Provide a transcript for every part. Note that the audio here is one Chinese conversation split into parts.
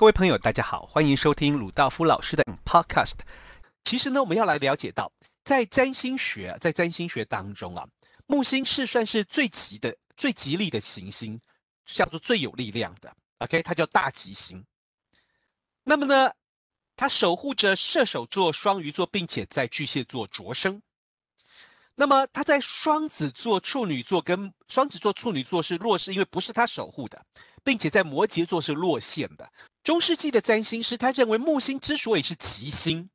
各位朋友，大家好，欢迎收听鲁道夫老师的 Podcast。其实呢，我们要来了解到，在占星学，在占星学当中啊，木星是算是最吉的、最吉利的行星，叫做最有力量的。OK，它叫大吉星。那么呢，它守护着射手座、双鱼座，并且在巨蟹座着生。那么他在双子座、处女座跟双子座、处女座是弱势，因为不是他守护的，并且在摩羯座是落陷的。中世纪的占星师他认为木星之所以是吉星，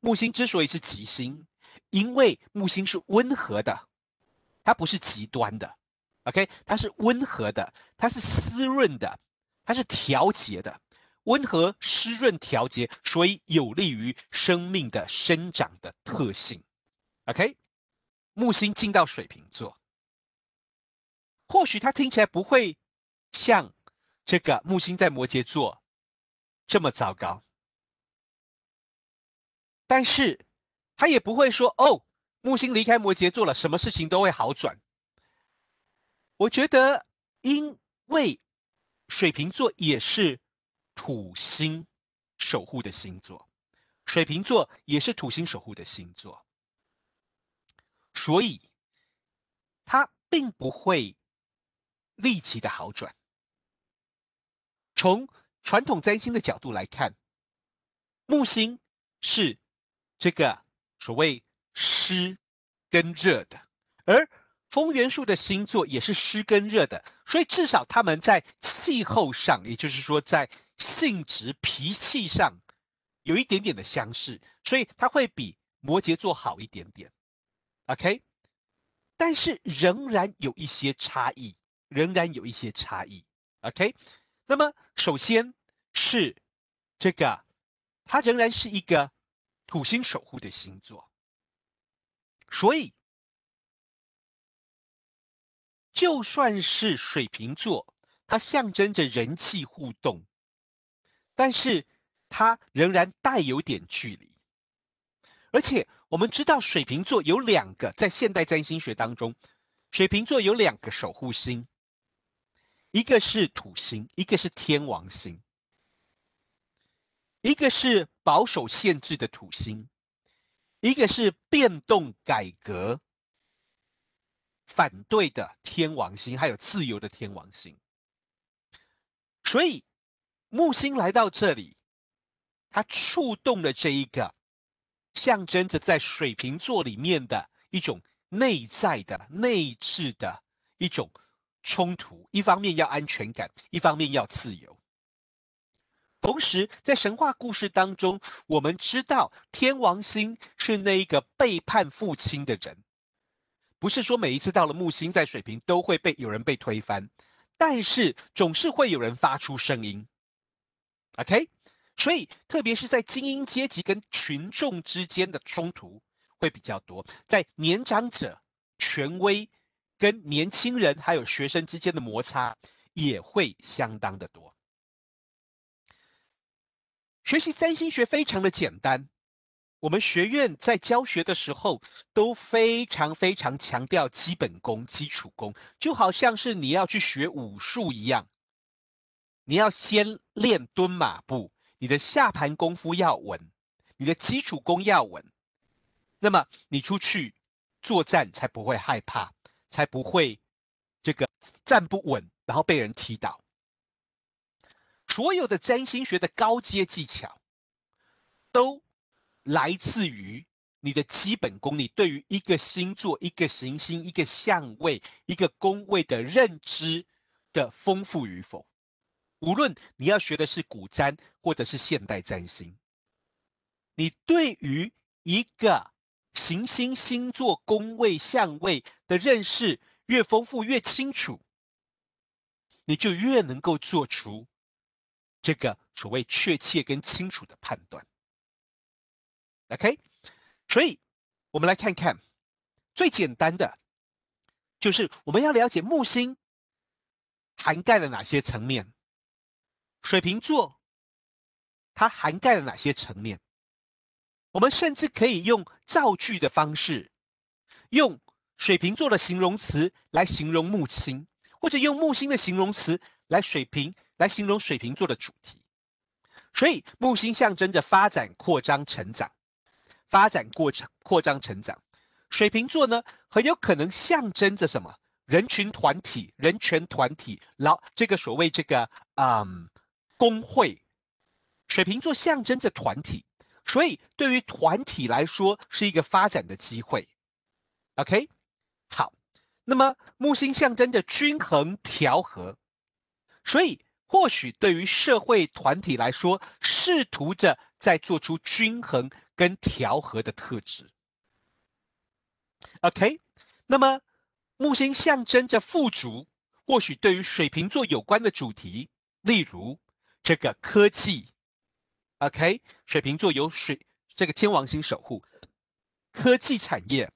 木星之所以是吉星，因为木星是温和的，它不是极端的，OK，它是温和的，它是湿润的，它是调节的，温和、湿润、调节，所以有利于生命的生长的特性，OK。木星进到水瓶座，或许它听起来不会像这个木星在摩羯座这么糟糕，但是它也不会说哦，木星离开摩羯座了，什么事情都会好转。我觉得，因为水瓶座也是土星守护的星座，水瓶座也是土星守护的星座。所以，它并不会立即的好转。从传统占星的角度来看，木星是这个所谓湿跟热的，而风元素的星座也是湿跟热的，所以至少他们在气候上，也就是说在性质、脾气上有一点点的相似，所以它会比摩羯座好一点点。OK，但是仍然有一些差异，仍然有一些差异。OK，那么首先是这个，它仍然是一个土星守护的星座，所以就算是水瓶座，它象征着人际互动，但是它仍然带有点距离。而且我们知道，水瓶座有两个，在现代占星学当中，水瓶座有两个守护星，一个是土星，一个是天王星。一个是保守限制的土星，一个是变动改革反对的天王星，还有自由的天王星。所以木星来到这里，它触动了这一个。象征着在水瓶座里面的一种内在的内置的一种冲突，一方面要安全感，一方面要自由。同时，在神话故事当中，我们知道天王星是那一个背叛父亲的人，不是说每一次到了木星在水瓶都会被有人被推翻，但是总是会有人发出声音。OK。所以，特别是在精英阶级跟群众之间的冲突会比较多，在年长者、权威跟年轻人还有学生之间的摩擦也会相当的多。学习占星学非常的简单，我们学院在教学的时候都非常非常强调基本功、基础功，就好像是你要去学武术一样，你要先练蹲马步。你的下盘功夫要稳，你的基础功要稳，那么你出去作战才不会害怕，才不会这个站不稳，然后被人踢倒。所有的占星学的高阶技巧，都来自于你的基本功，你对于一个星座、一个行星、一个相位、一个宫位的认知的丰富与否。无论你要学的是古占或者是现代占星，你对于一个行星、星座、宫位、相位的认识越丰富、越清楚，你就越能够做出这个所谓确切跟清楚的判断。OK，所以我们来看看最简单的，就是我们要了解木星涵盖了哪些层面。水瓶座，它涵盖了哪些层面？我们甚至可以用造句的方式，用水瓶座的形容词来形容木星，或者用木星的形容词来水瓶来形容水瓶座的主题。所以木星象征着发展、扩张、成长，发展过程、扩张、成长。水瓶座呢，很有可能象征着什么？人群团体、人权团体，然后这个所谓这个嗯工会。水瓶座象征着团体，所以对于团体来说是一个发展的机会。OK，好，那么木星象征着均衡调和，所以。或许对于社会团体来说，试图着在做出均衡跟调和的特质。OK，那么木星象征着富足，或许对于水瓶座有关的主题，例如这个科技。OK，水瓶座有水这个天王星守护，科技产业、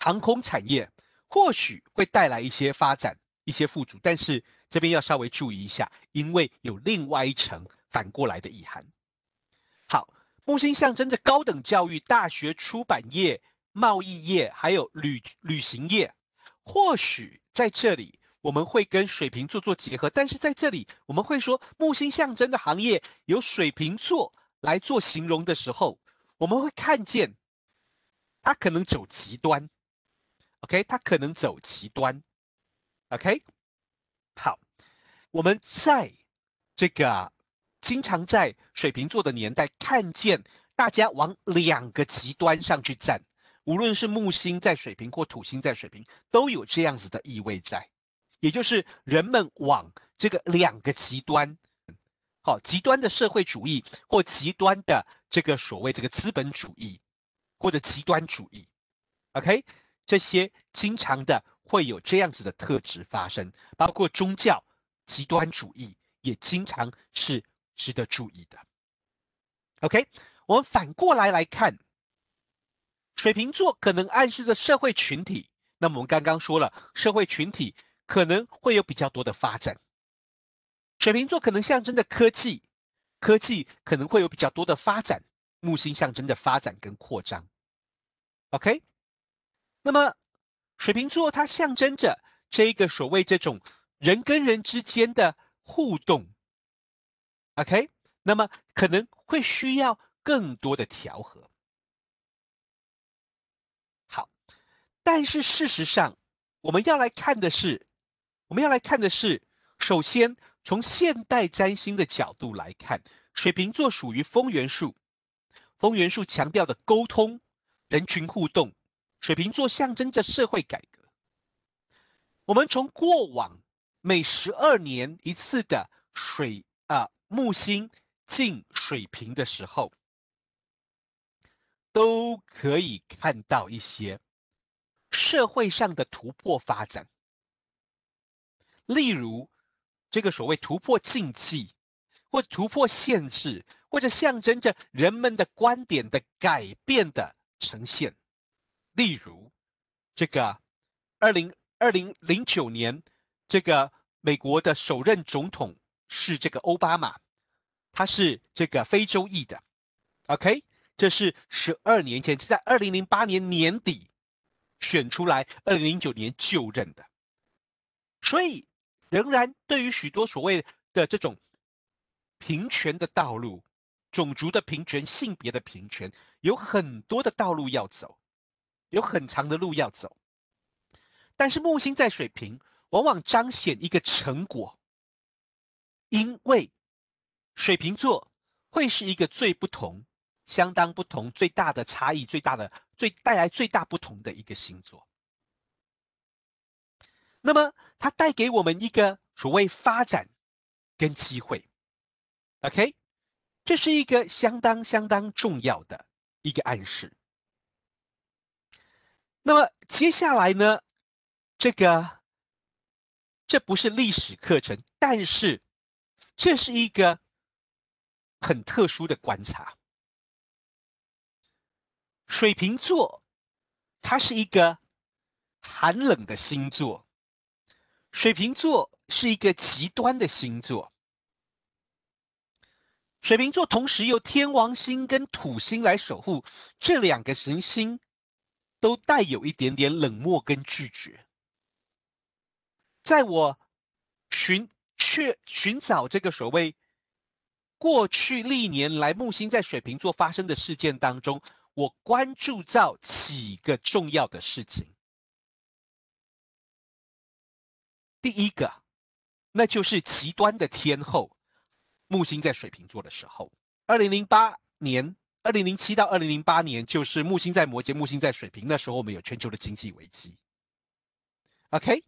航空产业或许会带来一些发展。一些富足，但是这边要稍微注意一下，因为有另外一层反过来的意涵。好，木星象征着高等教育、大学、出版业、贸易业，还有旅旅行业。或许在这里我们会跟水瓶座做结合，但是在这里我们会说木星象征的行业由水瓶座来做形容的时候，我们会看见它可能走极端。OK，它可能走极端。OK，好，我们在这个经常在水瓶座的年代看见大家往两个极端上去站，无论是木星在水瓶或土星在水瓶，都有这样子的意味在，也就是人们往这个两个极端，好，极端的社会主义或极端的这个所谓这个资本主义或者极端主义，OK，这些经常的。会有这样子的特质发生，包括宗教极端主义也经常是值得注意的。OK，我们反过来来看，水瓶座可能暗示着社会群体。那么我们刚刚说了，社会群体可能会有比较多的发展。水瓶座可能象征着科技，科技可能会有比较多的发展。木星象征着发展跟扩张。OK，那么。水瓶座它象征着这一个所谓这种人跟人之间的互动，OK，那么可能会需要更多的调和。好，但是事实上，我们要来看的是，我们要来看的是，首先从现代占星的角度来看，水瓶座属于风元素，风元素强调的沟通、人群互动。水瓶座象征着社会改革。我们从过往每十二年一次的水啊、木星进水瓶的时候，都可以看到一些社会上的突破发展。例如，这个所谓突破禁忌，或突破限制，或者象征着人们的观点的改变的呈现。例如，这个二零二零零九年，这个美国的首任总统是这个奥巴马，他是这个非洲裔的，OK，这是十二年前，是在二零零八年年底选出来，二零零九年就任的，所以仍然对于许多所谓的这种平权的道路、种族的平权、性别的平权，有很多的道路要走。有很长的路要走，但是木星在水瓶，往往彰显一个成果，因为水瓶座会是一个最不同、相当不同、最大的差异、最大的、最带来最大不同的一个星座。那么，它带给我们一个所谓发展跟机会，OK，这是一个相当相当重要的一个暗示。那么接下来呢，这个这不是历史课程，但是这是一个很特殊的观察。水瓶座，它是一个寒冷的星座。水瓶座是一个极端的星座。水瓶座同时由天王星跟土星来守护，这两个行星。都带有一点点冷漠跟拒绝。在我寻确寻找这个所谓过去历年来木星在水瓶座发生的事件当中，我关注到几个重要的事情。第一个，那就是极端的天后，木星在水瓶座的时候，二零零八年。二零零七到二零零八年，就是木星在摩羯，木星在水瓶，那时候我们有全球的经济危机。OK，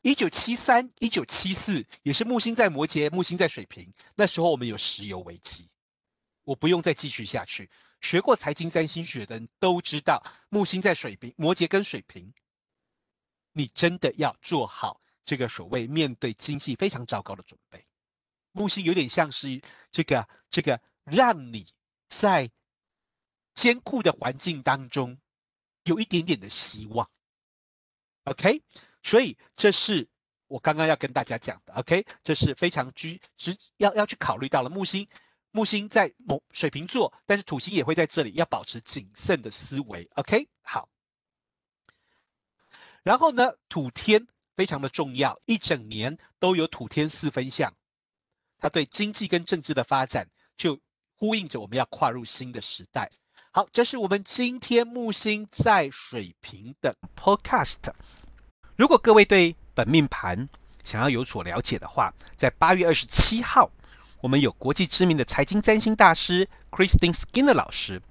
一九七三、一九七四也是木星在摩羯，木星在水瓶，那时候我们有石油危机。我不用再继续下去，学过财经占星学的人都知道，木星在水瓶、摩羯跟水瓶，你真的要做好这个所谓面对经济非常糟糕的准备。木星有点像是这个这个让你。在艰苦的环境当中，有一点点的希望。OK，所以这是我刚刚要跟大家讲的。OK，这是非常居直要要去考虑到了木星，木星在某水瓶座，但是土星也会在这里，要保持谨慎的思维。OK，好。然后呢，土天非常的重要，一整年都有土天四分相，它对经济跟政治的发展就。呼应着我们要跨入新的时代。好，这是我们今天木星在水瓶的 Podcast。如果各位对本命盘想要有所了解的话，在八月二十七号，我们有国际知名的财经占星大师 Christine Skinner 老师，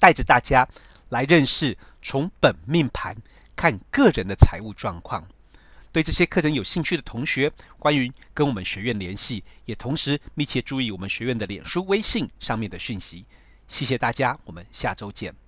带着大家来认识从本命盘看个人的财务状况。对这些课程有兴趣的同学，欢迎跟我们学院联系，也同时密切注意我们学院的脸书、微信上面的讯息。谢谢大家，我们下周见。